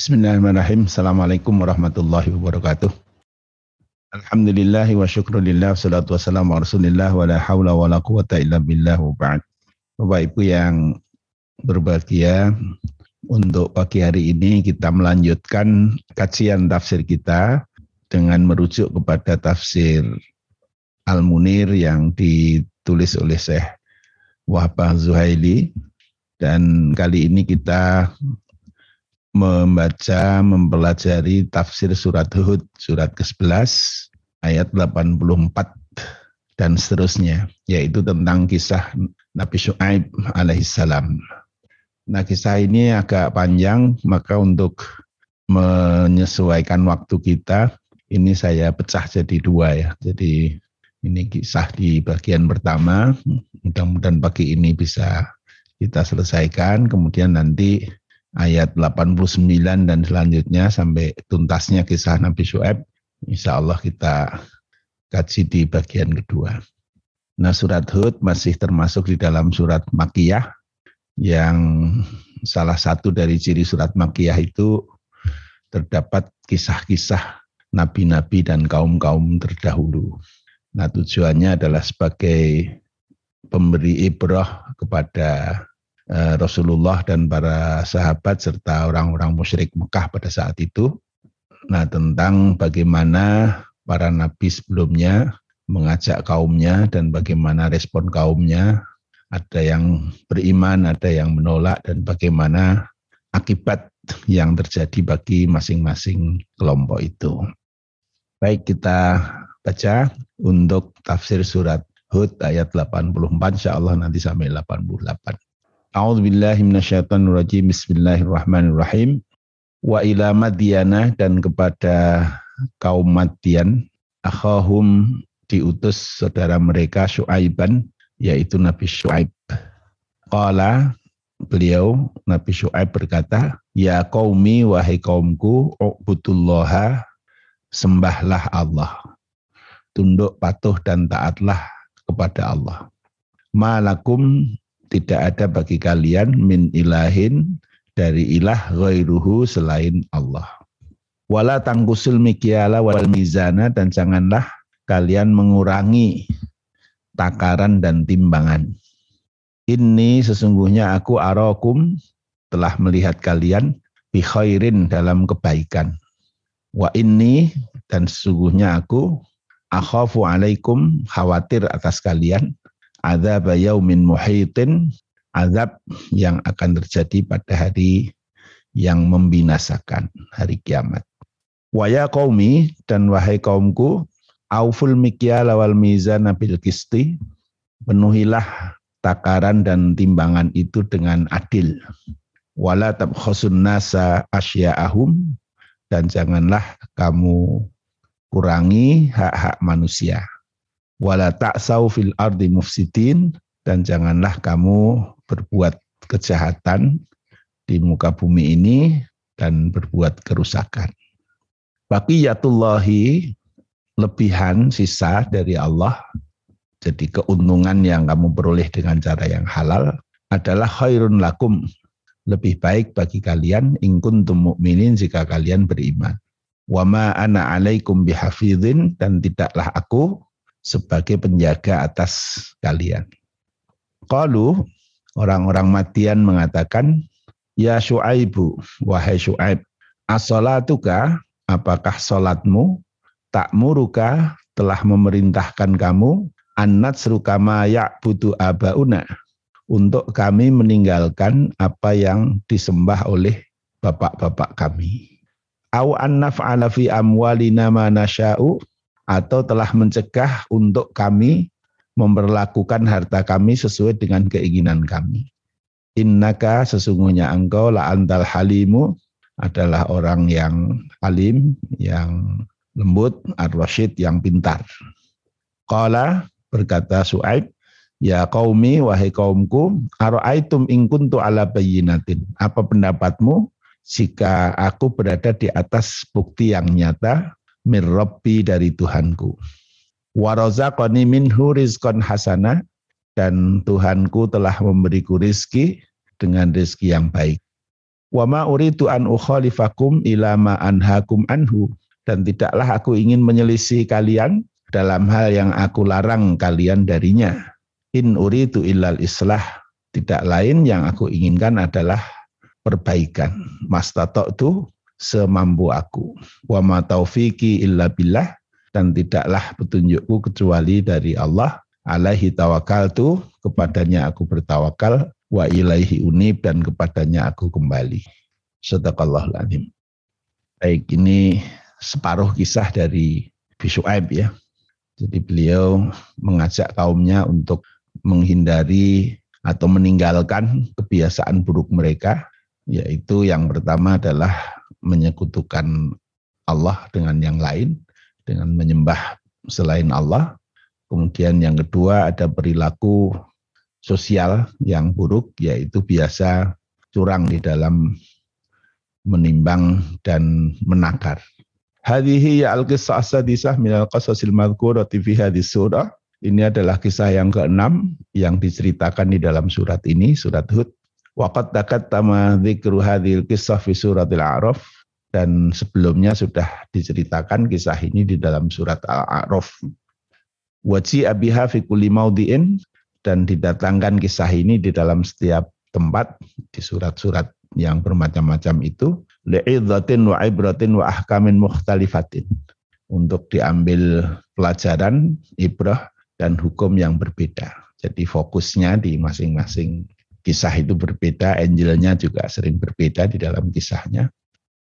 Bismillahirrahmanirrahim. Assalamualaikum warahmatullahi wabarakatuh. Alhamdulillah wa syukrulillah salatu wassalamu rasulillah wa la hawla wa la quwata illa billah wa ba'd. Bapak Ibu yang berbahagia, untuk pagi hari ini kita melanjutkan kajian tafsir kita dengan merujuk kepada tafsir Al-Munir yang ditulis oleh Syekh Wahbah Zuhaili dan kali ini kita membaca, mempelajari tafsir surat Hud, surat ke-11, ayat 84 dan seterusnya, yaitu tentang kisah Nabi Shu'aib alaihissalam. Nah kisah ini agak panjang, maka untuk menyesuaikan waktu kita, ini saya pecah jadi dua ya. Jadi ini kisah di bagian pertama, mudah-mudahan pagi ini bisa kita selesaikan, kemudian nanti ayat 89 dan selanjutnya sampai tuntasnya kisah Nabi Shu'aib. Insya Allah kita kaji di bagian kedua. Nah surat Hud masih termasuk di dalam surat Makiyah yang salah satu dari ciri surat Makiyah itu terdapat kisah-kisah nabi-nabi dan kaum-kaum terdahulu. Nah tujuannya adalah sebagai pemberi ibrah kepada Eh, Rasulullah dan para sahabat serta orang-orang musyrik Mekah pada saat itu. Nah, tentang bagaimana para nabi sebelumnya mengajak kaumnya dan bagaimana respon kaumnya. Ada yang beriman, ada yang menolak dan bagaimana akibat yang terjadi bagi masing-masing kelompok itu. Baik kita baca untuk tafsir surat Hud ayat 84 insya Allah nanti sampai 88. A'udzubillahi minasyaitonirrajim. Bismillahirrahmanirrahim. Wa ila Madyana dan kepada kaum Madian akhahum diutus saudara mereka Syuaiban yaitu Nabi Syuaib. Qala beliau Nabi Syuaib berkata, "Ya qaumi wahai kaumku, ubudullaha sembahlah Allah. Tunduk patuh dan taatlah kepada Allah. Malakum tidak ada bagi kalian min ilahin dari ilah ghairuhu selain Allah. Wala tangkusul mikyala wal mizana dan janganlah kalian mengurangi takaran dan timbangan. Ini sesungguhnya aku arokum telah melihat kalian bi khairin dalam kebaikan. Wa ini dan sesungguhnya aku akhafu alaikum khawatir atas kalian azab yaumin muhitin azab yang akan terjadi pada hari yang membinasakan hari kiamat. Waya kaumi dan wahai kaumku auful mikyal wal mizan bil kisti penuhilah takaran dan timbangan itu dengan adil. Wala tabkhasun nasa asya'ahum dan janganlah kamu kurangi hak-hak manusia wala ta'sau fil ardi mufsidin dan janganlah kamu berbuat kejahatan di muka bumi ini dan berbuat kerusakan. Baqiyatullahi lebihan sisa dari Allah jadi keuntungan yang kamu peroleh dengan cara yang halal adalah khairun lakum lebih baik bagi kalian in kuntum mukminin jika kalian beriman. Wa ma ana alaikum bihafidhin dan tidaklah aku sebagai penjaga atas kalian. Qalu orang-orang Madian mengatakan, Ya Syuaibu, wahai Syuaib, asolatuka, apakah solatmu, tak muruka telah memerintahkan kamu, annat serukama ya'budu abauna, untuk kami meninggalkan apa yang disembah oleh bapak-bapak kami. Au annaf ala fi amwalina ma nasya'u atau telah mencegah untuk kami memperlakukan harta kami sesuai dengan keinginan kami. Innaka sesungguhnya engkau la antal halimu adalah orang yang alim, yang lembut, ar-rasyid, yang pintar. Qala berkata Su'aib, Ya qaumi wahai kaumku, ara'aitum in kuntu ala bayyinatin. Apa pendapatmu jika aku berada di atas bukti yang nyata mirrabbi dari Tuhanku. Warazaqani minhu rizqan hasana dan Tuhanku telah memberiku rizki dengan rizki yang baik. Wa ma uridu an ukhalifakum ila ma anhakum anhu dan tidaklah aku ingin menyelisih kalian dalam hal yang aku larang kalian darinya. In uridu illal islah. Tidak lain yang aku inginkan adalah perbaikan. Mastata'tu semampu aku. Wa ma taufiki illa billah dan tidaklah petunjukku kecuali dari Allah. Alaihi tawakaltu kepadanya aku bertawakal wa ilaihi unib dan kepadanya aku kembali. Sadaqallahul azim. Baik, ini separuh kisah dari Bisu'aib ya. Jadi beliau mengajak kaumnya untuk menghindari atau meninggalkan kebiasaan buruk mereka, yaitu yang pertama adalah menyekutukan Allah dengan yang lain, dengan menyembah selain Allah. Kemudian yang kedua ada perilaku sosial yang buruk yaitu biasa curang di dalam menimbang dan menakar. Hadihi ya al-qisah asadisah minal qasasil madhkurati fi hadis surah. Ini adalah kisah yang keenam yang diceritakan di dalam surat ini, surat Hud. Waqat takat tama dzikru hadhil kisah fi suratil A'raf dan sebelumnya sudah diceritakan kisah ini di dalam surat Al-A'raf. Waji abiha fi kulli maudiin dan didatangkan kisah ini di dalam setiap tempat di surat-surat yang bermacam-macam itu li'idhatin wa ibratin wa ahkamin mukhtalifatin untuk diambil pelajaran ibrah dan hukum yang berbeda. Jadi fokusnya di masing-masing kisah itu berbeda, angelnya juga sering berbeda di dalam kisahnya.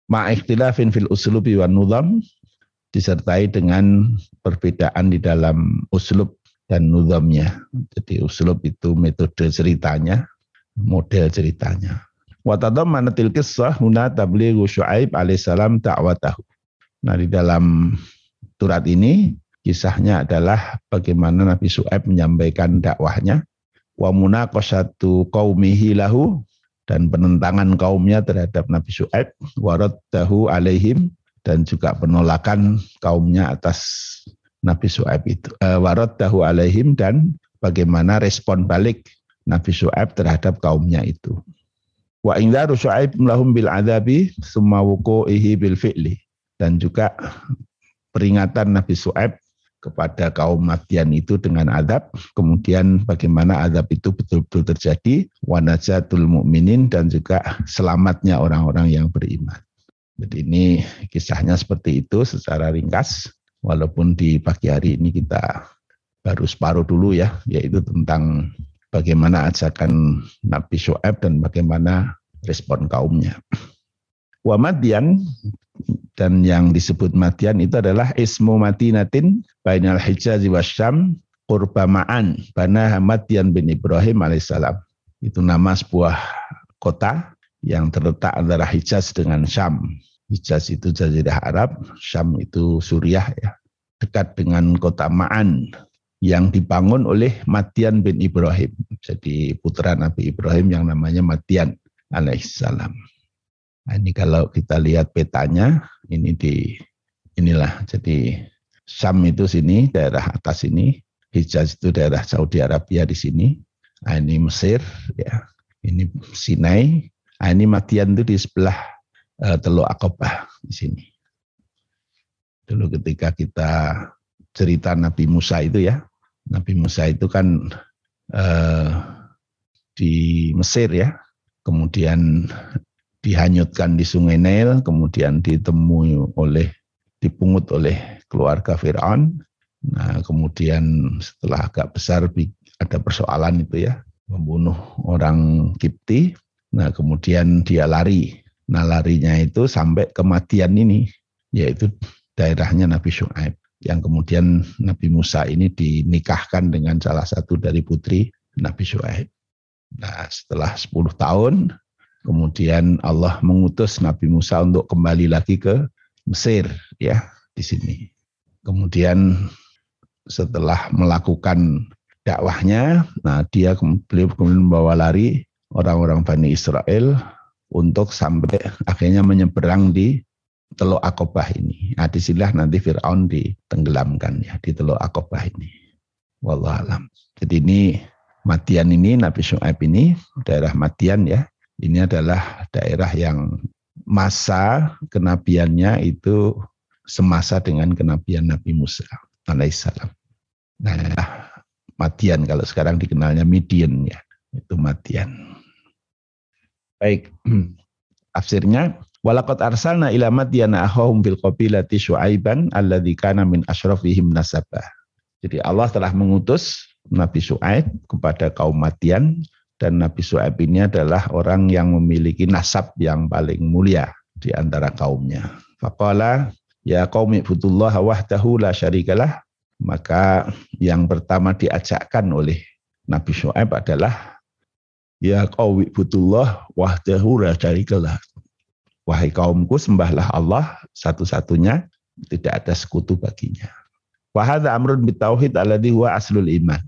Ma'ikhtilafin fil uslubi wa nudham disertai dengan perbedaan di dalam uslub dan nudhamnya. Jadi uslub itu metode ceritanya, model ceritanya. Wa tadammanatil kisah huna tablighu Syuaib alaihissalam ta'watahu. Nah, di dalam surat ini kisahnya adalah bagaimana Nabi Syuaib menyampaikan dakwahnya wa munaqashatu qaumihi lahu dan penentangan kaumnya terhadap Nabi Syuaib waraddahu alaihim dan juga penolakan kaumnya atas Nabi Su'aib itu. Uh, tahu alaihim dan bagaimana respon balik Nabi Su'aib terhadap kaumnya itu. Wa ingdaru Su'aib lahum bil adabi summa wuku'ihi bil fi'li. Dan juga peringatan Nabi Su'aib kepada kaum Madian itu dengan adab, kemudian bagaimana adab itu betul-betul terjadi, wanajatul mu'minin dan juga selamatnya orang-orang yang beriman. Jadi ini kisahnya seperti itu secara ringkas walaupun di pagi hari ini kita baru separuh dulu ya, yaitu tentang bagaimana ajakan Nabi Shoaib dan bagaimana respon kaumnya. Wa Madian dan yang disebut Madian itu adalah ismu Madinatin bainal Hijaz wa Syam qurba ma'an bana Madian bin Ibrahim alaihissalam. Itu nama sebuah kota yang terletak antara Hijaz dengan Syam. Hijaz itu Jazirah Arab, Syam itu Suriah ya, dekat dengan kota Ma'an yang dibangun oleh Matian bin Ibrahim. Jadi putra Nabi Ibrahim yang namanya Matian alaihissalam. Nah, ini kalau kita lihat petanya, ini di inilah. Jadi Syam itu sini, daerah atas ini, Hijaz itu daerah Saudi Arabia di sini. Nah, ini Mesir, ya. Ini Sinai. Nah, ini Matian itu di sebelah uh, Teluk Akobah di sini. Dulu ketika kita cerita Nabi Musa itu ya, Nabi Musa itu kan uh, di Mesir ya, kemudian dihanyutkan di Sungai Nil, kemudian ditemui oleh dipungut oleh keluarga Fir'aun. Nah, kemudian setelah agak besar ada persoalan itu ya, membunuh orang Kipti. Nah, kemudian dia lari Nah larinya itu sampai kematian ini, yaitu daerahnya Nabi Shu'aib. Yang kemudian Nabi Musa ini dinikahkan dengan salah satu dari putri Nabi Shu'aib. Nah setelah 10 tahun, kemudian Allah mengutus Nabi Musa untuk kembali lagi ke Mesir ya di sini. Kemudian setelah melakukan dakwahnya, nah dia beliau kemudian membawa lari orang-orang Bani Israel untuk sampai akhirnya menyeberang di Teluk Akobah ini. Nah, di sinilah nanti Fir'aun ditenggelamkan ya di Teluk Akobah ini. Wallahualam. Jadi ini Matian ini, Nabi Syu'aib ini, daerah Matian ya, Ini adalah daerah yang masa kenabiannya itu semasa dengan kenabian Nabi Musa alaihissalam. Nah, Madian kalau sekarang dikenalnya Midian ya, itu Madian. Baik, tafsirnya Walakot arsalna ila Madyana ahahum bil qabilati syu'aiban alladzi kana min asyrafihim nasabah. Jadi Allah telah mengutus Nabi Su'aib kepada kaum Madian dan Nabi Su'aib ini adalah orang yang memiliki nasab yang paling mulia di antara kaumnya. Faqala ya qaumi ibudullah wahdahu la syarikalah. Maka yang pertama diajakkan oleh Nabi Su'aib adalah ya qaumi ibudullah wahdahu la syarikalah. Wahai kaumku, sembahlah Allah satu-satunya, tidak ada sekutu baginya. Wahada amrun bitauhid alladhi huwa aslul iman.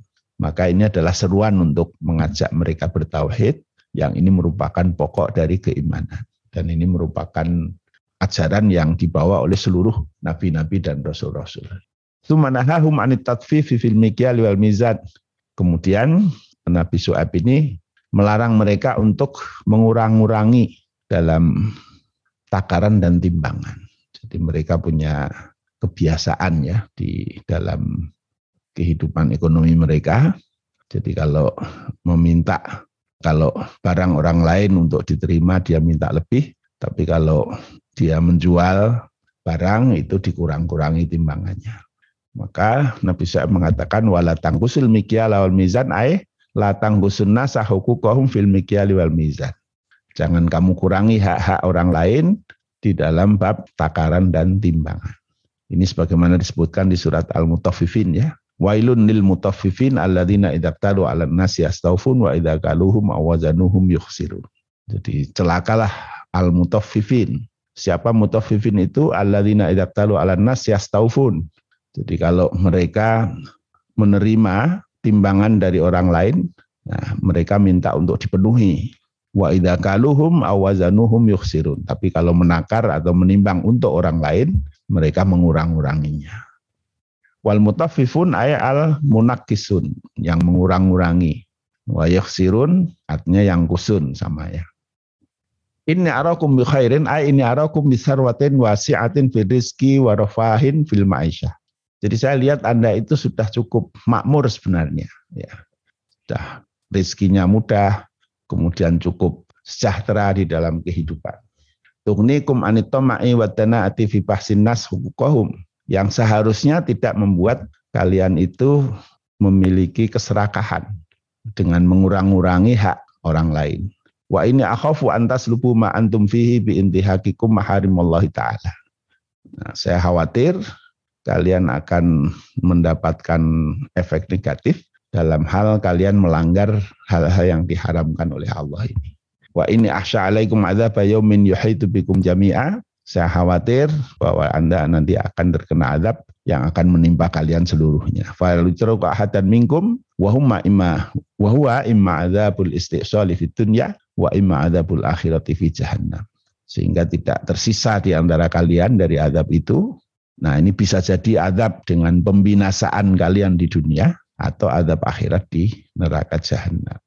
Maka ini adalah seruan untuk mengajak mereka bertauhid, yang ini merupakan pokok dari keimanan. Dan ini merupakan ajaran yang dibawa oleh seluruh nabi-nabi dan rasul-rasul. Tatfifi fil mikyal wal mizan. Kemudian Nabi Su'ab ini melarang mereka untuk mengurang-urangi dalam takaran dan timbangan. Jadi mereka punya kebiasaan ya di dalam kehidupan ekonomi mereka. Jadi kalau meminta kalau barang orang lain untuk diterima dia minta lebih, tapi kalau dia menjual barang itu dikurang-kurangi timbangannya. Maka Nabi SAW mengatakan wala tangkusul mikyal wal mizan ay la tangkusun nasa hukukuhum fil mikyal wal mizan. Jangan kamu kurangi hak-hak orang lain di dalam bab takaran dan timbangan. Ini sebagaimana disebutkan di surat Al-Mutaffifin ya. Wailun lil mutaffifin alladzina idza talu 'alan nasi yastaufun wa idza kaluhum awazanuhum yukhsirun. Jadi celakalah al-mutaffifin. Siapa mutaffifin itu alladzina idza talu 'alan nas yastaufun. Jadi kalau mereka menerima timbangan dari orang lain, nah mereka minta untuk dipenuhi Wa idza kaluhum awazanuhum yukhsirun. Tapi kalau menakar atau menimbang untuk orang lain, mereka mengurang-uranginya. Wal mutaffifun ay al munakisun yang mengurang-urangi. Wa yukhsirun artinya yang kusun sama ya. Ini arakum bi khairin ay ini arakum bi sarwatin wasi'atin fi rizki wa rafahin fil ma'isyah. Jadi saya lihat Anda itu sudah cukup makmur sebenarnya ya. Sudah rizkinya mudah, kemudian cukup sejahtera di dalam kehidupan. Tugnikum anitoma'i wa tana'ati fi bahsin nas hukukohum. Yang seharusnya tidak membuat kalian itu memiliki keserakahan dengan mengurang-urangi hak orang lain. Wa ini akhafu antas lupu ma antum fihi bi intihakikum maharimallahi ta'ala. Nah, saya khawatir kalian akan mendapatkan efek negatif dalam hal kalian melanggar hal-hal yang diharamkan oleh Allah ini. Wa ini ahsya alaikum adzab yaumin yuhitu bikum jami'a. Saya khawatir bahwa Anda nanti akan terkena azab yang akan menimpa kalian seluruhnya. Minkum imma imma istisali fid wa imma akhirati fi jahannam. Sehingga tidak tersisa di antara kalian dari azab itu. Nah, ini bisa jadi azab dengan pembinasaan kalian di dunia atau adab akhirat di neraka jahanam.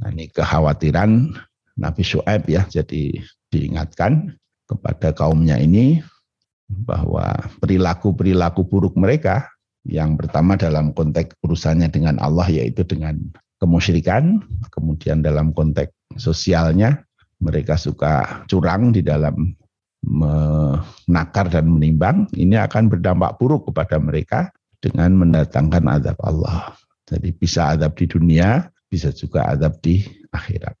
Nah, ini kekhawatiran Nabi Shu'aib ya, jadi diingatkan kepada kaumnya ini bahwa perilaku-perilaku buruk mereka yang pertama dalam konteks urusannya dengan Allah yaitu dengan kemusyrikan, kemudian dalam konteks sosialnya mereka suka curang di dalam menakar dan menimbang, ini akan berdampak buruk kepada mereka dengan mendatangkan azab Allah. Jadi bisa azab di dunia, bisa juga azab di akhirat.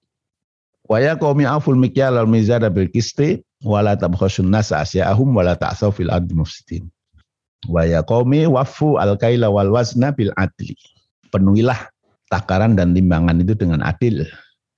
Wa ya qaumi aful mikyal al mizan bil qisti wa la tabkhasun nas asya'ahum wa la ta'saw fil ardi mufsidin. Wa ya qaumi wafu al kaila wal wazna bil adli. Penuhilah takaran dan timbangan itu dengan adil.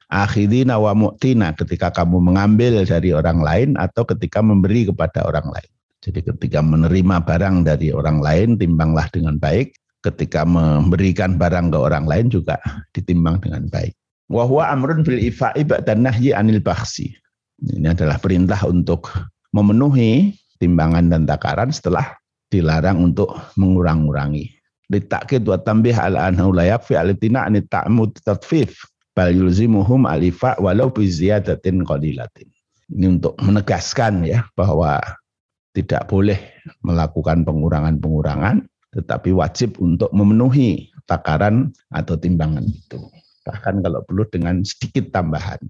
Akhidina wa mu'tina ketika kamu mengambil dari orang lain atau ketika memberi kepada orang lain. Jadi ketika menerima barang dari orang lain, timbanglah dengan baik. Ketika memberikan barang ke orang lain juga ditimbang dengan baik. Wahwa amrun fil ifa'i dan nahyi anil baksi. Ini adalah perintah untuk memenuhi timbangan dan takaran setelah dilarang untuk mengurang-urangi. Litakid wa tambih ala anhu la yakfi alitina anit ta'mud tatfif bal yulzimuhum alifa walau bi ziyadatin qalilatin. Ini untuk menegaskan ya bahwa tidak boleh melakukan pengurangan-pengurangan tetapi wajib untuk memenuhi takaran atau timbangan itu. Bahkan kalau perlu dengan sedikit tambahan.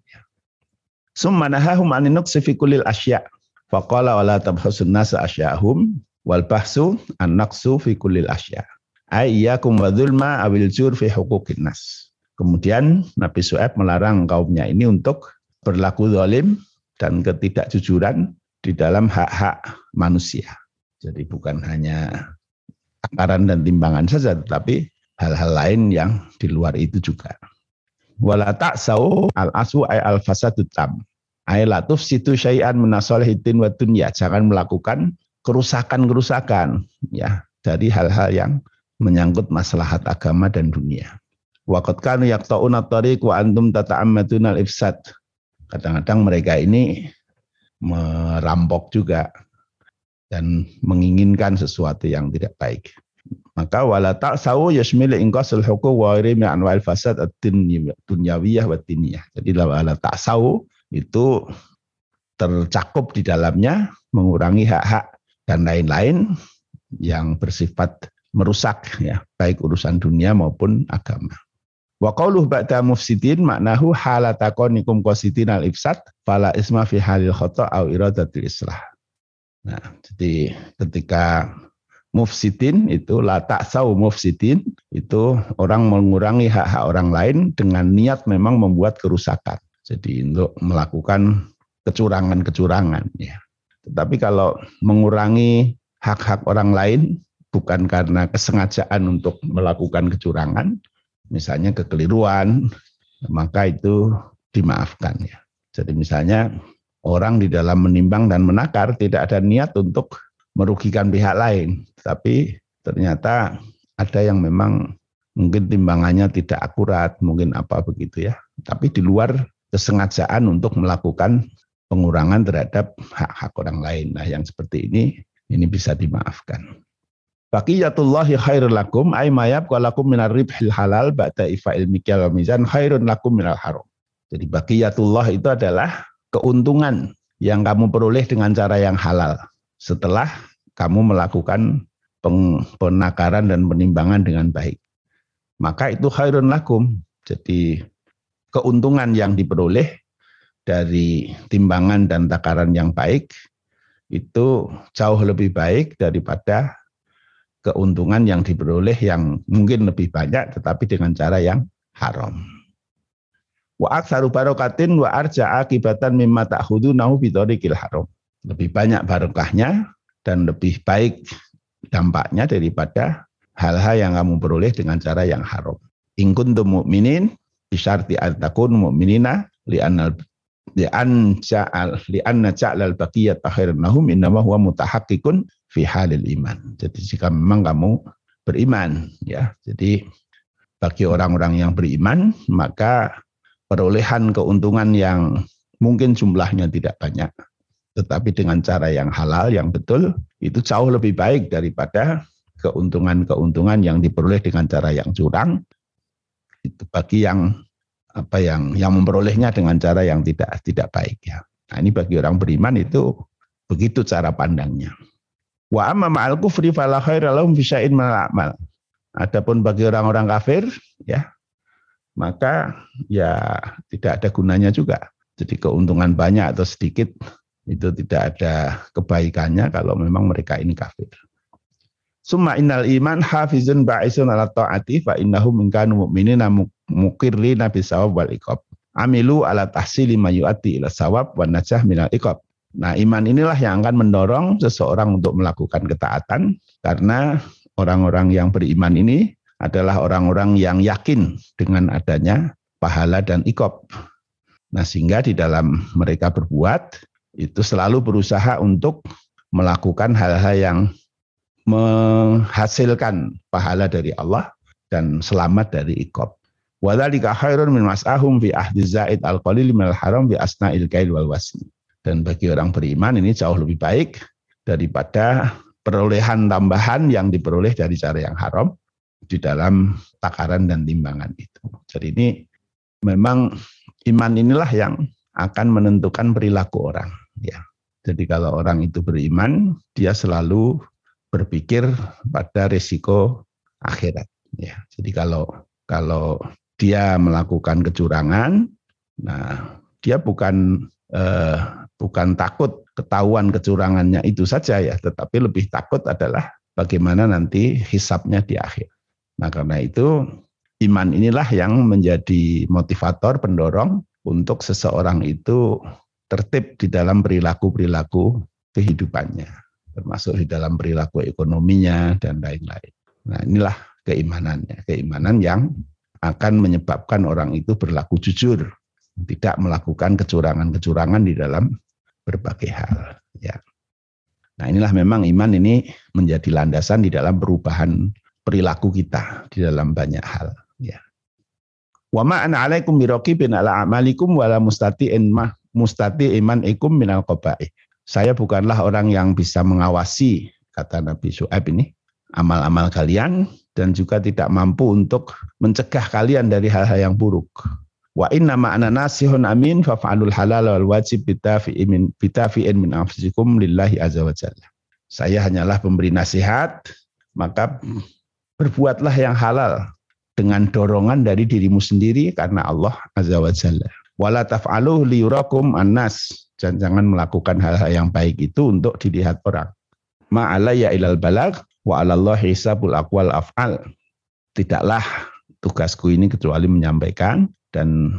Summa nahahum anin nuqsi fi kullil asya. Faqala wala tabhasun nasa asya'hum wal bahsu an naqsu fi kullil asya. Ayyakum wa dzulma awil jur fi huquqin nas. Kemudian Nabi Su'aib melarang kaumnya ini untuk berlaku zalim dan ketidakjujuran di dalam hak-hak manusia. Jadi bukan hanya takaran dan timbangan saja, tetapi hal-hal lain yang di luar itu juga. Wala ta'sau al-asu ay al-fasadu tam. Ay latuf situ syai'an minasolihitin wa dunya. Jangan melakukan kerusakan-kerusakan ya dari hal-hal yang menyangkut maslahat agama dan dunia. Waqad kanu yaqta'una tariq wa antum tata'ammaduna al-ifsad. Kadang-kadang mereka ini merampok juga dan menginginkan sesuatu yang tidak baik. Maka wala ta'sau yasmil ingqasul huquq wa ghairi min anwa'il fasad ad-dunyawiyah wa diniyah. Jadi wala ta'sau itu tercakup di dalamnya mengurangi hak-hak dan lain-lain yang bersifat merusak ya, baik urusan dunia maupun agama. Wa qauluh ba'da mufsidin maknahu halatakonikum qasidin al ifsad fala isma fi halil khata au iradatil islah. Nah, jadi ketika mufsidin itu la taksau mufsidin itu orang mengurangi hak-hak orang lain dengan niat memang membuat kerusakan. Jadi untuk melakukan kecurangan-kecurangan ya. Tetapi kalau mengurangi hak-hak orang lain bukan karena kesengajaan untuk melakukan kecurangan, misalnya kekeliruan, maka itu dimaafkan ya. Jadi misalnya orang di dalam menimbang dan menakar tidak ada niat untuk merugikan pihak lain, tapi ternyata ada yang memang mungkin timbangannya tidak akurat, mungkin apa begitu ya. Tapi di luar kesengajaan untuk melakukan pengurangan terhadap hak-hak orang lain. Nah, yang seperti ini ini bisa dimaafkan. Baqiyatullahi khairul lakum ay mayab lakum minar ribhil halal ba'da ifa'il mikyal mizan khairun lakum minal haram. Jadi baqiyatullah itu adalah keuntungan yang kamu peroleh dengan cara yang halal setelah kamu melakukan penakaran dan penimbangan dengan baik. Maka itu khairun lakum. Jadi keuntungan yang diperoleh dari timbangan dan takaran yang baik itu jauh lebih baik daripada keuntungan yang diperoleh yang mungkin lebih banyak tetapi dengan cara yang haram. Wa aktsaru barokatin wa arja akibatan mimma ta'khudunahu bidzariqil haram. Lebih banyak barokahnya dan lebih baik dampaknya daripada hal-hal yang kamu peroleh dengan cara yang haram. In kuntum mu'minin bisyarti an takun mu'minina li'annal li'an ja'al li'anna ja'lal baqiyat khairan lahum innama huwa mutahaqqiqun fi halil iman. Jadi jika memang kamu beriman ya. Jadi bagi orang-orang yang beriman maka perolehan keuntungan yang mungkin jumlahnya tidak banyak tetapi dengan cara yang halal yang betul itu jauh lebih baik daripada keuntungan-keuntungan yang diperoleh dengan cara yang curang itu bagi yang apa yang yang memperolehnya dengan cara yang tidak tidak baik ya. Nah, ini bagi orang beriman itu begitu cara pandangnya. Wa amma kufri fala amal. Adapun bagi orang-orang kafir ya maka ya tidak ada gunanya juga. Jadi keuntungan banyak atau sedikit itu tidak ada kebaikannya kalau memang mereka ini kafir. Summa innal iman hafizun ba'isun ala ta'ati fa innahum in kanu mu'minina mukirrina bisawab wal iqab. Amilu ala tahsili ma yu'ati ila sawab wa najah minal iqab. Nah, iman inilah yang akan mendorong seseorang untuk melakukan ketaatan karena orang-orang yang beriman ini adalah orang-orang yang yakin dengan adanya pahala dan ikop. Nah, sehingga di dalam mereka berbuat itu selalu berusaha untuk melakukan hal-hal yang menghasilkan pahala dari Allah dan selamat dari ikop. Wadhalika khairun min mas'ahum fi ahdi zaid al-qalil min al-haram bi asna'il kail wal wasni. Dan bagi orang beriman ini jauh lebih baik daripada perolehan tambahan yang diperoleh dari cara yang haram di dalam takaran dan timbangan itu. Jadi ini memang iman inilah yang akan menentukan perilaku orang. Ya, jadi kalau orang itu beriman, dia selalu berpikir pada risiko akhirat. Ya, jadi kalau kalau dia melakukan kecurangan, nah dia bukan eh, bukan takut ketahuan kecurangannya itu saja ya, tetapi lebih takut adalah bagaimana nanti hisapnya di akhir. Nah karena itu iman inilah yang menjadi motivator pendorong untuk seseorang itu tertib di dalam perilaku-perilaku kehidupannya, termasuk di dalam perilaku ekonominya dan lain-lain. Nah, inilah keimanannya, keimanan yang akan menyebabkan orang itu berlaku jujur, tidak melakukan kecurangan-kecurangan di dalam berbagai hal. Ya. Nah, inilah memang iman ini menjadi landasan di dalam perubahan perilaku kita di dalam banyak hal. Ya. Wa ma ana alaikum biraqibin ala amalikum wala mustati'in mah mustati iman ikum minal qaba'i. Saya bukanlah orang yang bisa mengawasi, kata Nabi Su'aib ini, amal-amal kalian dan juga tidak mampu untuk mencegah kalian dari hal-hal yang buruk. Wa inna ma'ana nasihun amin fa'alul halal wal wajib bitafi'in min bitafi'in min anfusikum lillahi azza wa jalla. Saya hanyalah pemberi nasihat, maka berbuatlah yang halal dengan dorongan dari dirimu sendiri karena Allah azza wa jalla. Wala taf'aluh liyurakum annas. Jangan melakukan hal-hal yang baik itu untuk dilihat orang. Ma'alayya ilal balag wa Allah hisabul aqwal af'al. Tidaklah tugasku ini kecuali menyampaikan dan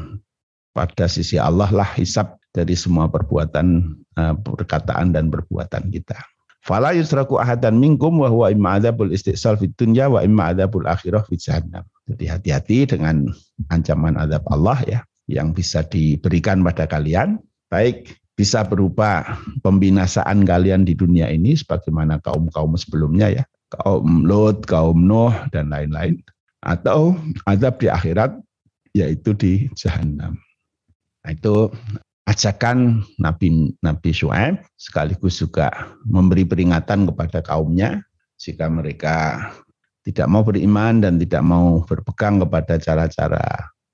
pada sisi Allah lah hisab dari semua perbuatan, eh, perkataan dan perbuatan kita. Fala yusraku ahadan minkum wa huwa imma adzabul istisal fid dunya wa imma adzabul akhirah fi jahannam. Jadi hati-hati dengan ancaman azab Allah ya yang bisa diberikan pada kalian, baik bisa berupa pembinasaan kalian di dunia ini sebagaimana kaum-kaum sebelumnya ya, kaum Lot, kaum Nuh dan lain-lain. Atau azab di akhirat yaitu di jahanam. Nah, itu ajakan Nabi Nabi Shu'aib sekaligus juga memberi peringatan kepada kaumnya jika mereka tidak mau beriman dan tidak mau berpegang kepada cara-cara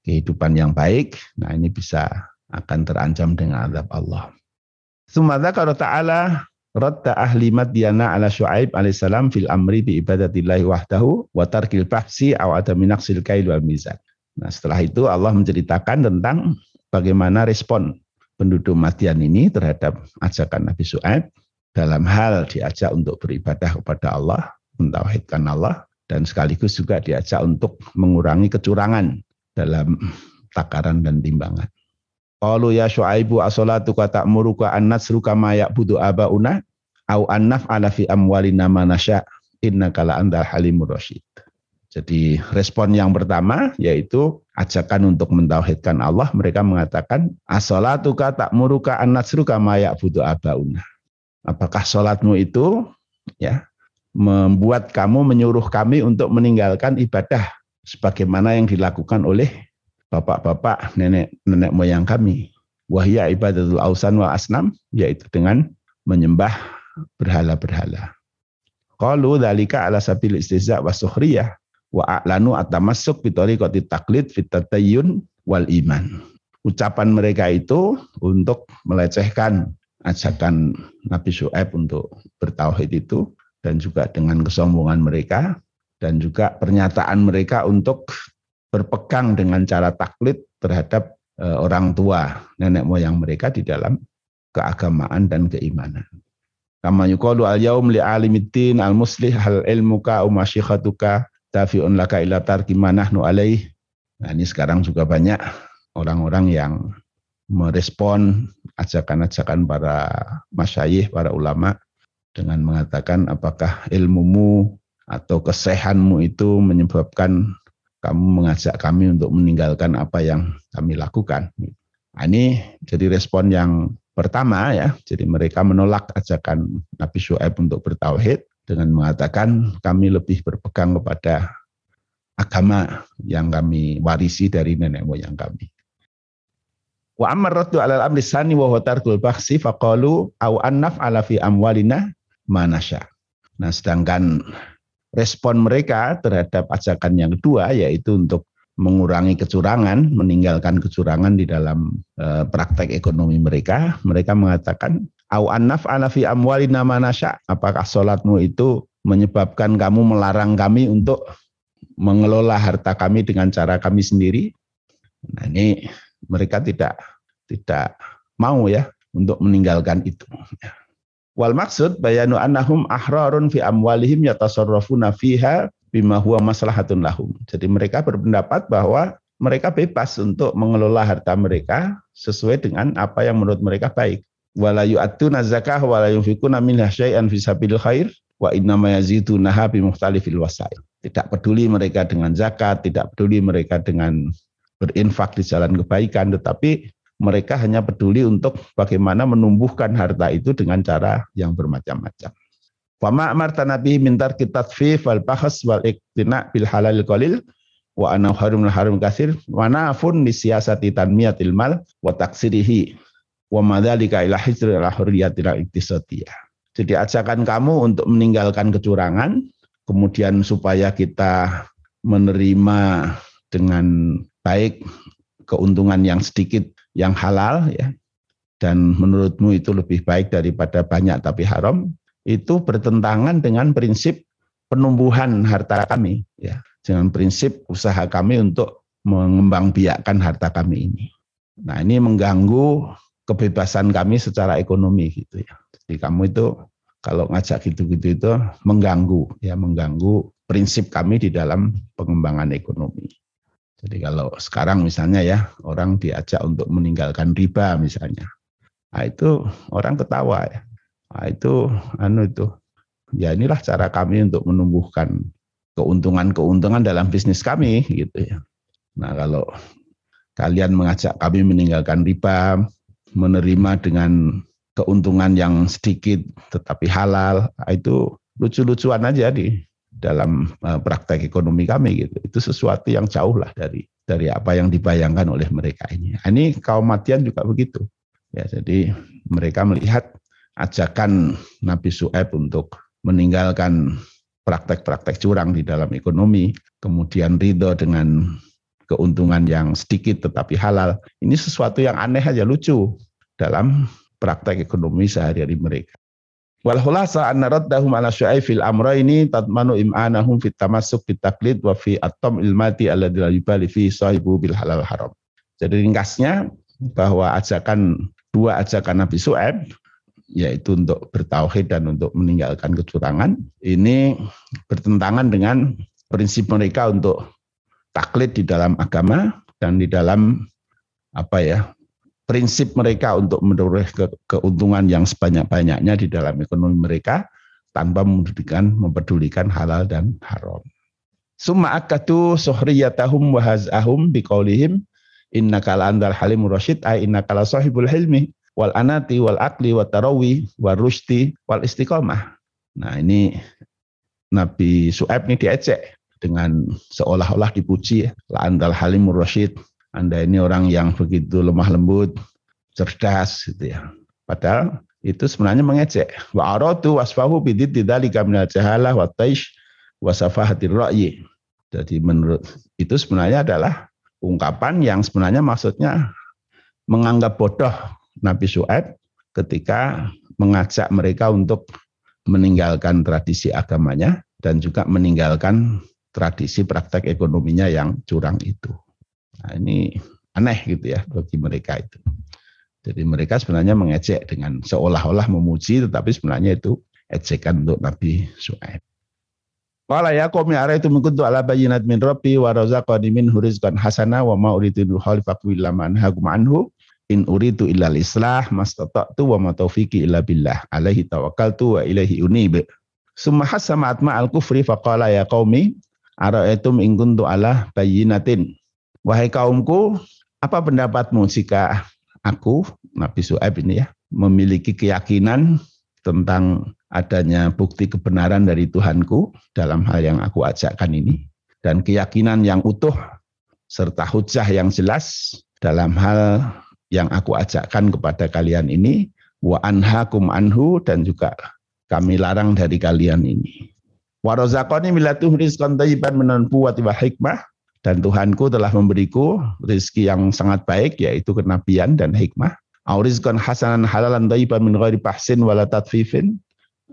kehidupan yang baik, nah ini bisa akan terancam dengan azab Allah. Sumada kalau ta'ala Radda ahli Madyana ala Shu'aib alaihissalam fil amri bi ibadatillahi wahdahu wa tarkil bahsi aw adami kail wal mizan. Nah setelah itu Allah menceritakan tentang bagaimana respon penduduk Madian ini terhadap ajakan Nabi Shu'aib dalam hal diajak untuk beribadah kepada Allah, mentauhidkan Allah, dan sekaligus juga diajak untuk mengurangi kecurangan dalam takaran dan timbangan. Qalu ya Syuaibu asolatu kata muruka an nasru kama ya'budu abauna au annaf ala fi amwalina manasya innaka la antal halimur rasyid. Jadi respon yang pertama yaitu ajakan untuk mentauhidkan Allah. Mereka mengatakan asolatu kata muruka an nasru kama ya'budu abauna. Apakah sholatmu itu ya membuat kamu menyuruh kami untuk meninggalkan ibadah sebagaimana yang dilakukan oleh bapak-bapak nenek-nenek moyang kami. Wahya ibadatul ausan wa asnam, yaitu dengan menyembah berhala-berhala. Qalu dzalika ala sabil istihza wa sukhriyah wa a'lanu atamassuk bi tariqati taqlid fit wal iman. Ucapan mereka itu untuk melecehkan ajakan Nabi Syuaib untuk bertauhid itu dan juga dengan kesombongan mereka dan juga pernyataan mereka untuk berpegang dengan cara taklid terhadap e, orang tua nenek moyang mereka di dalam keagamaan dan keimanan. Kama yuqalu al yaum li alimiddin al muslih hal ilmuka au masyikhatuka tafi'un laka ila tarki manahnu alaih. Nah, ini sekarang juga banyak orang-orang yang merespon ajakan-ajakan para masyayikh, para ulama dengan mengatakan apakah ilmumu atau kesehanmu itu menyebabkan kamu mengajak kami untuk meninggalkan apa yang kami lakukan. Nah, ini jadi respon yang pertama ya. Jadi mereka menolak ajakan Nabi Syuaib untuk bertauhid dengan mengatakan kami lebih berpegang kepada agama yang kami warisi dari nenek moyang kami. Wa amar raddu alal amri sani wa tarkul baksi faqalu au annaf ala fi amwalina manasya. Nah, sedangkan respon mereka terhadap ajakan yang kedua yaitu untuk mengurangi kecurangan, meninggalkan kecurangan di dalam e, praktek ekonomi mereka. Mereka mengatakan, "Au annaf anafi amwali nama nasya." Apakah sholatmu itu menyebabkan kamu melarang kami untuk mengelola harta kami dengan cara kami sendiri? Nah, ini mereka tidak tidak mau ya untuk meninggalkan itu. Wal maksud bayanu annahum ahrarun fi amwalihim yatasarrafuna fiha bima huwa maslahatun lahum. Jadi mereka berpendapat bahwa mereka bebas untuk mengelola harta mereka sesuai dengan apa yang menurut mereka baik. Wala yu'attuna zakah wala yunfikuna minha syai'an fi sabilil khair wa innama yazidunaha bi mukhtalifil wasail. Tidak peduli mereka dengan zakat, tidak peduli mereka dengan berinfak di jalan kebaikan, tetapi mereka hanya peduli untuk bagaimana menumbuhkan harta itu dengan cara yang bermacam-macam. Fama amarta nabi mintar kitatfi wal bahas wal iktina bil halal qalil wa ana harum harum kasir wa nafun li siyasati tanmiyatil mal wa taksirihi wa madzalika ila hijri al hurriyatil iktisadiyah. Jadi ajakan kamu untuk meninggalkan kecurangan, kemudian supaya kita menerima dengan baik keuntungan yang sedikit yang halal ya dan menurutmu itu lebih baik daripada banyak tapi haram itu bertentangan dengan prinsip penumbuhan harta kami ya dengan prinsip usaha kami untuk mengembangbiakkan harta kami ini. Nah, ini mengganggu kebebasan kami secara ekonomi gitu ya. Jadi kamu itu kalau ngajak gitu-gitu itu mengganggu ya mengganggu prinsip kami di dalam pengembangan ekonomi. Jadi kalau sekarang misalnya ya orang diajak untuk meninggalkan riba misalnya, nah itu orang ketawa ya. Nah, itu anu itu ya inilah cara kami untuk menumbuhkan keuntungan-keuntungan dalam bisnis kami gitu ya. Nah kalau kalian mengajak kami meninggalkan riba, menerima dengan keuntungan yang sedikit tetapi halal, nah, itu lucu-lucuan aja di dalam uh, praktek ekonomi kami gitu. Itu sesuatu yang jauh lah dari dari apa yang dibayangkan oleh mereka ini. Nah, ini kaum matian juga begitu. Ya, jadi mereka melihat ajakan Nabi Su'aib untuk meninggalkan praktek-praktek curang di dalam ekonomi, kemudian ridho dengan keuntungan yang sedikit tetapi halal. Ini sesuatu yang aneh aja lucu dalam praktek ekonomi sehari-hari mereka. Wal khulasa anna raddahum ala syu'ai fil ini tatmanu im'anahum fit tamassuk fit taklid wa fi atom ilmati alladhi la yubali fi sahibu bil halal haram. Jadi ringkasnya bahwa ajakan dua ajakan Nabi Su'aib yaitu untuk bertauhid dan untuk meninggalkan kecurangan ini bertentangan dengan prinsip mereka untuk taklid di dalam agama dan di dalam apa ya prinsip mereka untuk mendorong ke, keuntungan yang sebanyak-banyaknya di dalam ekonomi mereka tanpa mempedulikan, mempedulikan halal dan haram. Summa akatu suhriyatahum wa hazahum biqaulihim innaka la andal halim rasyid ay innaka la sahibul hilmi wal anati wal akli wa tarawi wal rushdi wal istiqamah. Nah, ini Nabi Su'aib ini diecek dengan seolah-olah dipuji la andal halim rasyid anda ini orang yang begitu lemah lembut, cerdas gitu ya. Padahal itu sebenarnya mengecek. Wa aratu wasfahu bidid dzalika minal jahalah wa taish wa safahatir ra'yi. Jadi menurut itu sebenarnya adalah ungkapan yang sebenarnya maksudnya menganggap bodoh Nabi Su'aib ketika mengajak mereka untuk meninggalkan tradisi agamanya dan juga meninggalkan tradisi praktek ekonominya yang curang itu. Nah, ini aneh gitu ya bagi mereka itu. Jadi mereka sebenarnya mengejek dengan seolah-olah memuji tetapi sebenarnya itu ejekan untuk Nabi Su'aib. Qala ya qaumi araitu min kuntu ala bayyinat min rabbi wa razaqani min rizqan hasana wa ma uridu khalifaku illa man hagum anhu in uridu illa islah mastata'tu wa ma taufiqi illa billah alaihi tawakkaltu wa ilaihi unib. Summa hasama atma al-kufri faqala ya qaumi araitum in kuntu ala bayyinatin Wahai kaumku, apa pendapatmu jika aku, Nabi Su'aib ini ya, memiliki keyakinan tentang adanya bukti kebenaran dari Tuhanku dalam hal yang aku ajakkan ini, dan keyakinan yang utuh serta hujah yang jelas dalam hal yang aku ajakkan kepada kalian ini, wa anhakum anhu dan juga kami larang dari kalian ini. Wa razaqani milatuh rizqan tayyiban minan wa hikmah dan Tuhanku telah memberiku rezeki yang sangat baik yaitu kenabian dan hikmah. Aurizkan hasanan halalan thayyiban min ghairi pahsin wala tatfifin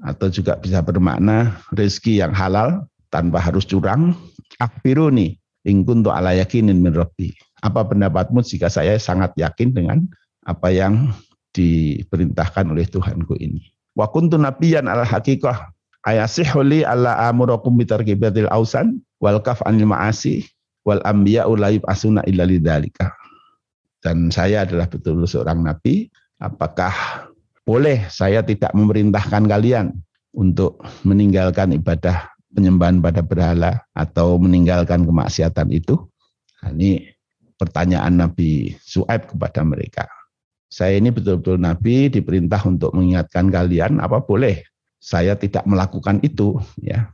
atau juga bisa bermakna rezeki yang halal tanpa harus curang. Akbiruni in kuntu ala yakinin min rabbi. Apa pendapatmu jika saya sangat yakin dengan apa yang diperintahkan oleh Tuhanku ini. Wa kuntu nabiyan al haqiqah ayasihuli alla amurakum bitarkibatil ausan wal kaf anil ma'asi wal anbiya ulayib asuna illa lidzalika. Dan saya adalah betul seorang nabi, apakah boleh saya tidak memerintahkan kalian untuk meninggalkan ibadah penyembahan pada berhala atau meninggalkan kemaksiatan itu? Nah, ini pertanyaan Nabi Su'aib kepada mereka. Saya ini betul-betul Nabi diperintah untuk mengingatkan kalian, apa boleh saya tidak melakukan itu? Ya,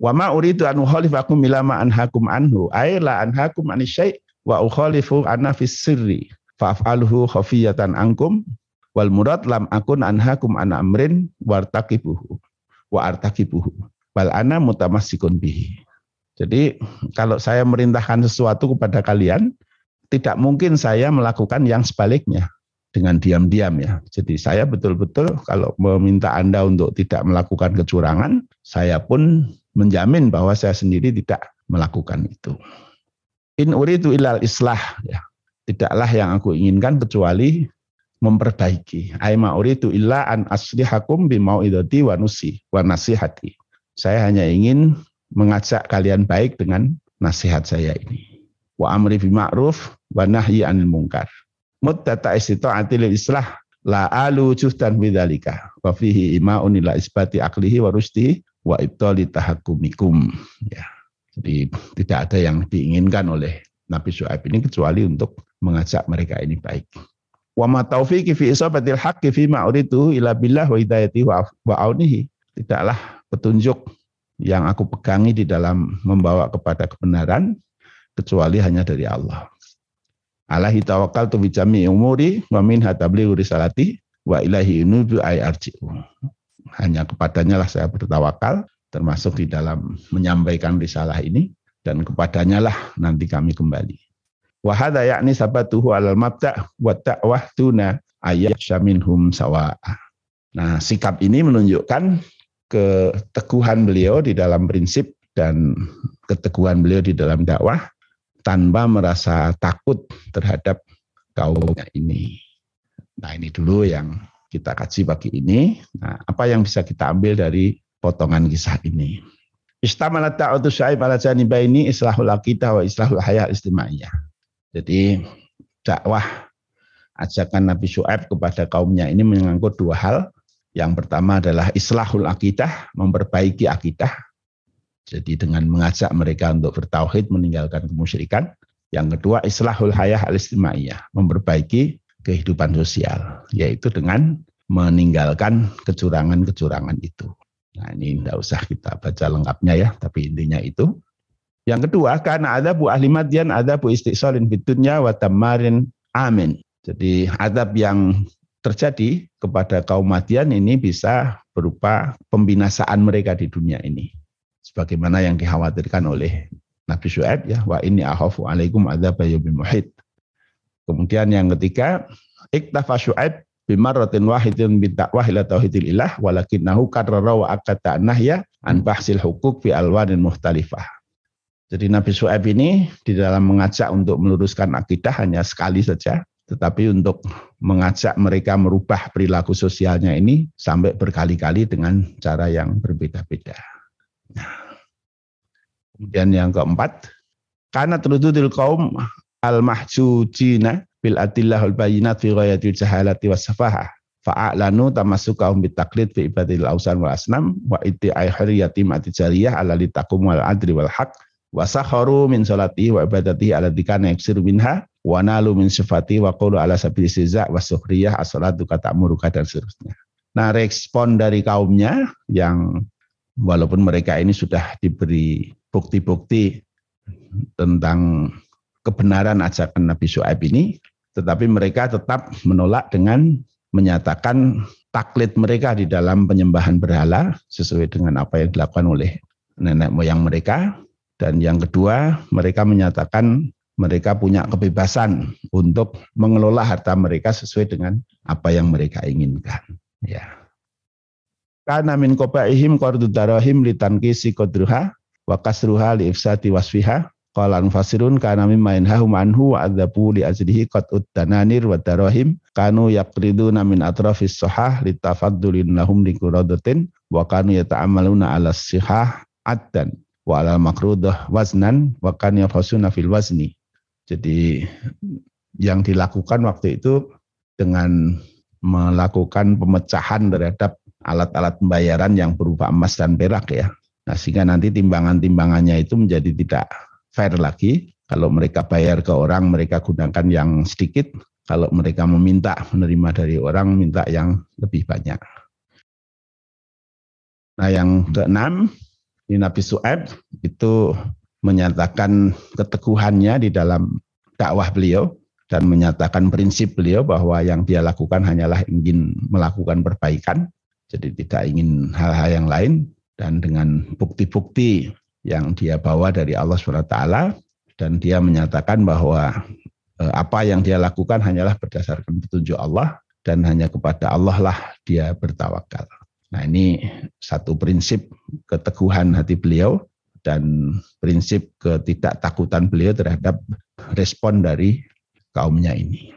Wa ma uridu an ukhalifakum ila ma anhakum anhu. Ay la anhakum an syai' wa ukhalifu anna fis sirri. Fa'aluhu khafiyatan ankum. Wal murad lam akun anhakum an amrin wartaqibuhu wa artaqibuhu bal ana mutamassikun bihi. Jadi kalau saya merintahkan sesuatu kepada kalian tidak mungkin saya melakukan yang sebaliknya dengan diam-diam ya. Jadi saya betul-betul kalau meminta Anda untuk tidak melakukan kecurangan, saya pun menjamin bahwa saya sendiri tidak melakukan itu. In uridu ilal islah ya. Tidaklah yang aku inginkan kecuali memperbaiki. Aima uridu illa an aslihakum bimau'idati wa nusi wa nasihati. Saya hanya ingin mengajak kalian baik dengan nasihat saya ini. Wa amri bima'ruf wa nahyi anil mungkar. Muddata istita'ati lil islah la alu juhdan bidzalika wa fihi ima'un ila isbati aklihi wa rusdihi wa ibtali tahakumikum ya. Jadi tidak ada yang diinginkan oleh Nabi Syuaib ini kecuali untuk mengajak mereka ini baik. Wa ma taufiqi fi isabatil haqqi fi ma uridu ila billah wa hidayati wa, aunihi. Tidaklah petunjuk yang aku pegangi di dalam membawa kepada kebenaran kecuali hanya dari Allah. Alahi tawakal tu bijami umuri wa min hatabli risalati wa ilahi inubu ay arji'u hanya kepadanya lah saya bertawakal termasuk di dalam menyampaikan risalah ini dan kepadanya lah nanti kami kembali. Wahada yakni sabatuhu alal mabda wa ta'wah tuna ayat syaminhum sawa'a. Nah sikap ini menunjukkan keteguhan beliau di dalam prinsip dan keteguhan beliau di dalam dakwah tanpa merasa takut terhadap kaumnya ini. Nah ini dulu yang kita kaji pagi ini. Nah, apa yang bisa kita ambil dari potongan kisah ini? Istamalat sya'ib ala islahul aqidah wa islahul hayat istimaiyah. Jadi dakwah ajakan Nabi Syu'aib kepada kaumnya ini mengangkut dua hal. Yang pertama adalah islahul akidah, memperbaiki akidah. Jadi dengan mengajak mereka untuk bertauhid, meninggalkan kemusyrikan. Yang kedua, islahul hayah al-istimaiyah, memperbaiki kehidupan sosial, yaitu dengan meninggalkan kecurangan-kecurangan itu. Nah ini tidak usah kita baca lengkapnya ya, tapi intinya itu. Yang kedua, karena ada bu ahli madian, ada bu istiqsalin fitunya wa tamarin amin. Jadi adab yang terjadi kepada kaum Madian ini bisa berupa pembinasaan mereka di dunia ini. Sebagaimana yang dikhawatirkan oleh Nabi Syuaib ya, wa ini ahafu alaikum muhid. Kemudian yang ketiga, iktafa Syuaib bimarratin wahidin bin dakwah ila tauhidil ilah walakinnahu karrara wa akata nahya an bahsil hukuk fi alwanin muhtalifah. Jadi Nabi Syuaib ini di dalam mengajak untuk meluruskan akidah hanya sekali saja, tetapi untuk mengajak mereka merubah perilaku sosialnya ini sampai berkali-kali dengan cara yang berbeda-beda. Nah. Kemudian yang keempat, karena terududil kaum al-mahjujina bil adillahul bayinat fi ghayatil jahalati was safahah fa'alanu tamasukahum bitaklid fi ibadil ausan wal asnam wa ay hariyati ma'ati jariyah ala litakum wal adri wal haq wa sakharu min salati wa ibadati ala dikana yaksiru minha wa nalu min sifati wa qulu ala sabil siza wa sukhriyah as-salatu muruka dan seterusnya. Nah respon dari kaumnya yang walaupun mereka ini sudah diberi bukti-bukti tentang kebenaran ajakan Nabi Shu'aib ini, tetapi mereka tetap menolak dengan menyatakan taklid mereka di dalam penyembahan berhala sesuai dengan apa yang dilakukan oleh nenek moyang mereka Dan yang kedua, mereka menyatakan mereka punya kebebasan untuk mengelola harta mereka sesuai dengan apa yang mereka inginkan. Ya. Karena min kobaihim qardu darahim litankisi kodruha wa kasruha li ifsati wasfiha Qala fasirun kana mimma yanhahum anhu wa adzabu li ajlihi qad uddananir wa darahim kanu yaqriduna min atrafis sahah litafaddulin lahum liquradatin wa kanu yata'amaluna ala sihah addan wa ala makrudah waznan wa kan yafasuna fil wazni jadi yang dilakukan waktu itu dengan melakukan pemecahan terhadap alat-alat pembayaran yang berupa emas dan perak ya. Nah, sehingga nanti timbangan-timbangannya itu menjadi tidak fair lagi. Kalau mereka bayar ke orang, mereka gunakan yang sedikit. Kalau mereka meminta menerima dari orang, minta yang lebih banyak. Nah, yang keenam, di Nabi Su'aib itu menyatakan keteguhannya di dalam dakwah beliau dan menyatakan prinsip beliau bahwa yang dia lakukan hanyalah ingin melakukan perbaikan, jadi tidak ingin hal-hal yang lain dan dengan bukti-bukti yang dia bawa dari Allah SWT dan dia menyatakan bahwa eh, apa yang dia lakukan hanyalah berdasarkan petunjuk Allah dan hanya kepada Allah lah dia bertawakal. Nah ini satu prinsip keteguhan hati beliau dan prinsip ketidaktakutan beliau terhadap respon dari kaumnya ini.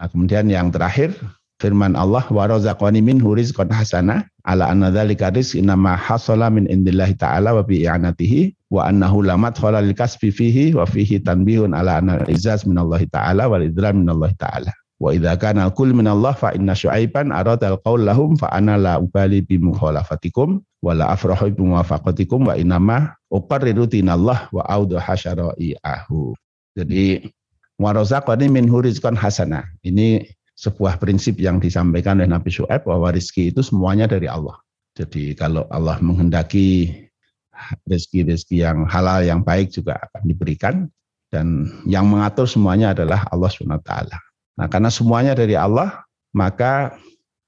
Nah, kemudian yang terakhir firman Allah wa razaqani min rizqan hasana ala anna dzalika rizq inama hasala min indillahi ta'ala wa bi i'anatihi wa annahu lamat lil kasbi fihi wa fihi tanbihun ala anna izaz min Allah ta'ala wal idram min Allah ta'ala wa idza kana al-kull min Allah fa inna syu'aiban arada al-qaul lahum fa ana la ubali bi mukhalafatikum wa la afrahu bi muwafaqatikum wa inama uqarriru dinallah wa audu ahu. Jadi warazaqani min rizqan hasana. Ini sebuah prinsip yang disampaikan oleh Nabi Shu'aib bahwa rizki itu semuanya dari Allah. Jadi kalau Allah menghendaki rizki-rizki yang halal yang baik juga akan diberikan dan yang mengatur semuanya adalah Allah SWT. Nah karena semuanya dari Allah maka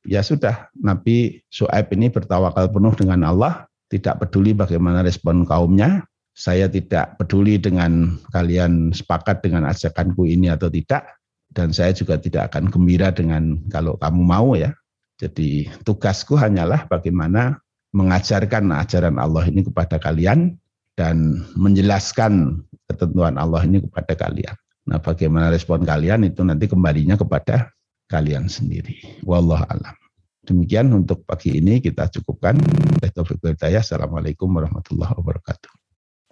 ya sudah Nabi Shu'aib ini bertawakal penuh dengan Allah, tidak peduli bagaimana respon kaumnya, saya tidak peduli dengan kalian sepakat dengan ajakanku ini atau tidak, dan saya juga tidak akan gembira dengan kalau kamu mau ya. Jadi tugasku hanyalah bagaimana mengajarkan ajaran Allah ini kepada kalian dan menjelaskan ketentuan Allah ini kepada kalian. Nah, bagaimana respon kalian itu nanti kembalinya kepada kalian sendiri. Wallah alam. Demikian untuk pagi ini kita cukupkan. Assalamualaikum warahmatullahi wabarakatuh.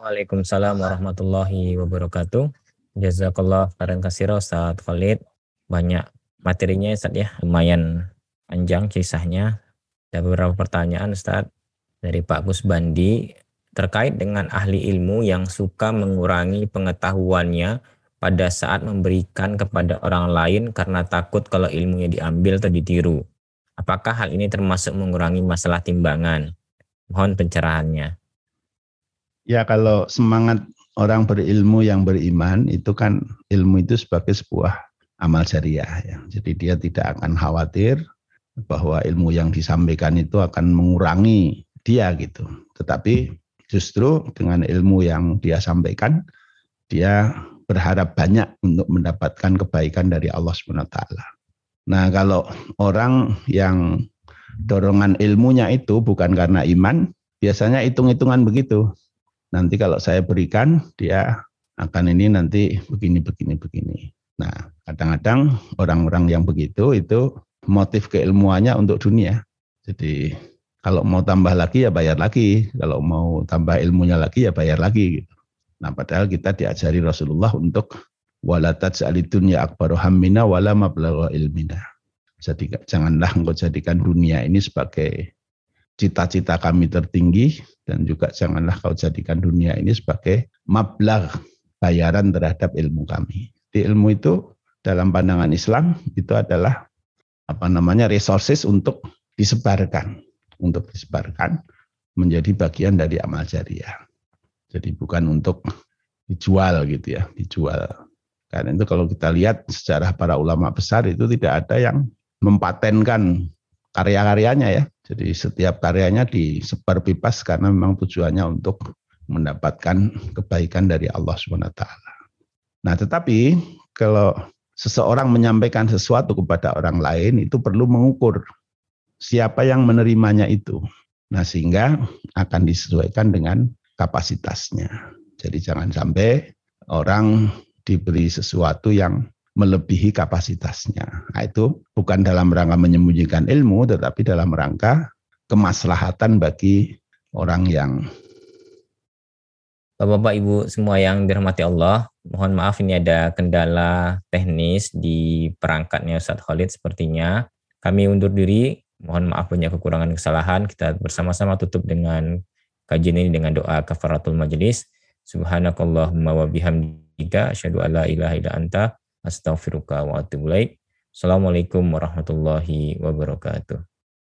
Waalaikumsalam warahmatullahi wabarakatuh. Jazakallah khairan kasiro Ustaz Khalid. Banyak materinya Ustaz ya, lumayan panjang kisahnya. Ada beberapa pertanyaan Ustaz dari Pak Kusbandi terkait dengan ahli ilmu yang suka mengurangi pengetahuannya pada saat memberikan kepada orang lain karena takut kalau ilmunya diambil atau ditiru. Apakah hal ini termasuk mengurangi masalah timbangan? Mohon pencerahannya. Ya kalau semangat orang berilmu yang beriman itu kan ilmu itu sebagai sebuah amal jariah ya. Jadi dia tidak akan khawatir bahwa ilmu yang disampaikan itu akan mengurangi dia gitu. Tetapi justru dengan ilmu yang dia sampaikan dia berharap banyak untuk mendapatkan kebaikan dari Allah SWT. Nah, kalau orang yang dorongan ilmunya itu bukan karena iman, biasanya hitung-hitungan begitu nanti kalau saya berikan dia akan ini nanti begini begini begini. Nah, kadang-kadang orang-orang yang begitu itu motif keilmuannya untuk dunia. Jadi kalau mau tambah lagi ya bayar lagi, kalau mau tambah ilmunya lagi ya bayar lagi gitu. Nah, padahal kita diajari Rasulullah untuk walatat dunya akbaru hammina wala mablagha ilmina. Jadi janganlah engkau jadikan dunia ini sebagai cita-cita kami tertinggi dan juga janganlah kau jadikan dunia ini sebagai mablag bayaran terhadap ilmu kami. Di ilmu itu dalam pandangan Islam itu adalah apa namanya resources untuk disebarkan, untuk disebarkan menjadi bagian dari amal jariah. Jadi bukan untuk dijual gitu ya, dijual. Karena itu kalau kita lihat sejarah para ulama besar itu tidak ada yang mempatenkan karya-karyanya ya. Jadi setiap karyanya disebar bebas karena memang tujuannya untuk mendapatkan kebaikan dari Allah SWT. Nah, tetapi kalau seseorang menyampaikan sesuatu kepada orang lain itu perlu mengukur siapa yang menerimanya itu. Nah, sehingga akan disesuaikan dengan kapasitasnya. Jadi jangan sampai orang diberi sesuatu yang melebihi kapasitasnya. Nah, itu bukan dalam rangka menyembunyikan ilmu, tetapi dalam rangka kemaslahatan bagi orang yang Bapak-bapak Ibu semua yang dirahmati Allah, mohon maaf ini ada kendala teknis di perangkatnya Ustadz Khalid sepertinya. Kami undur diri, mohon maaf banyak kekurangan kesalahan. Kita bersama-sama tutup dengan kajian ini dengan doa kafaratul majelis. Subhanakallahumma wa bihamdika asyhadu alla ilaha illa anta atubu Assalamualaikum warahmatullahi wabarakatuh.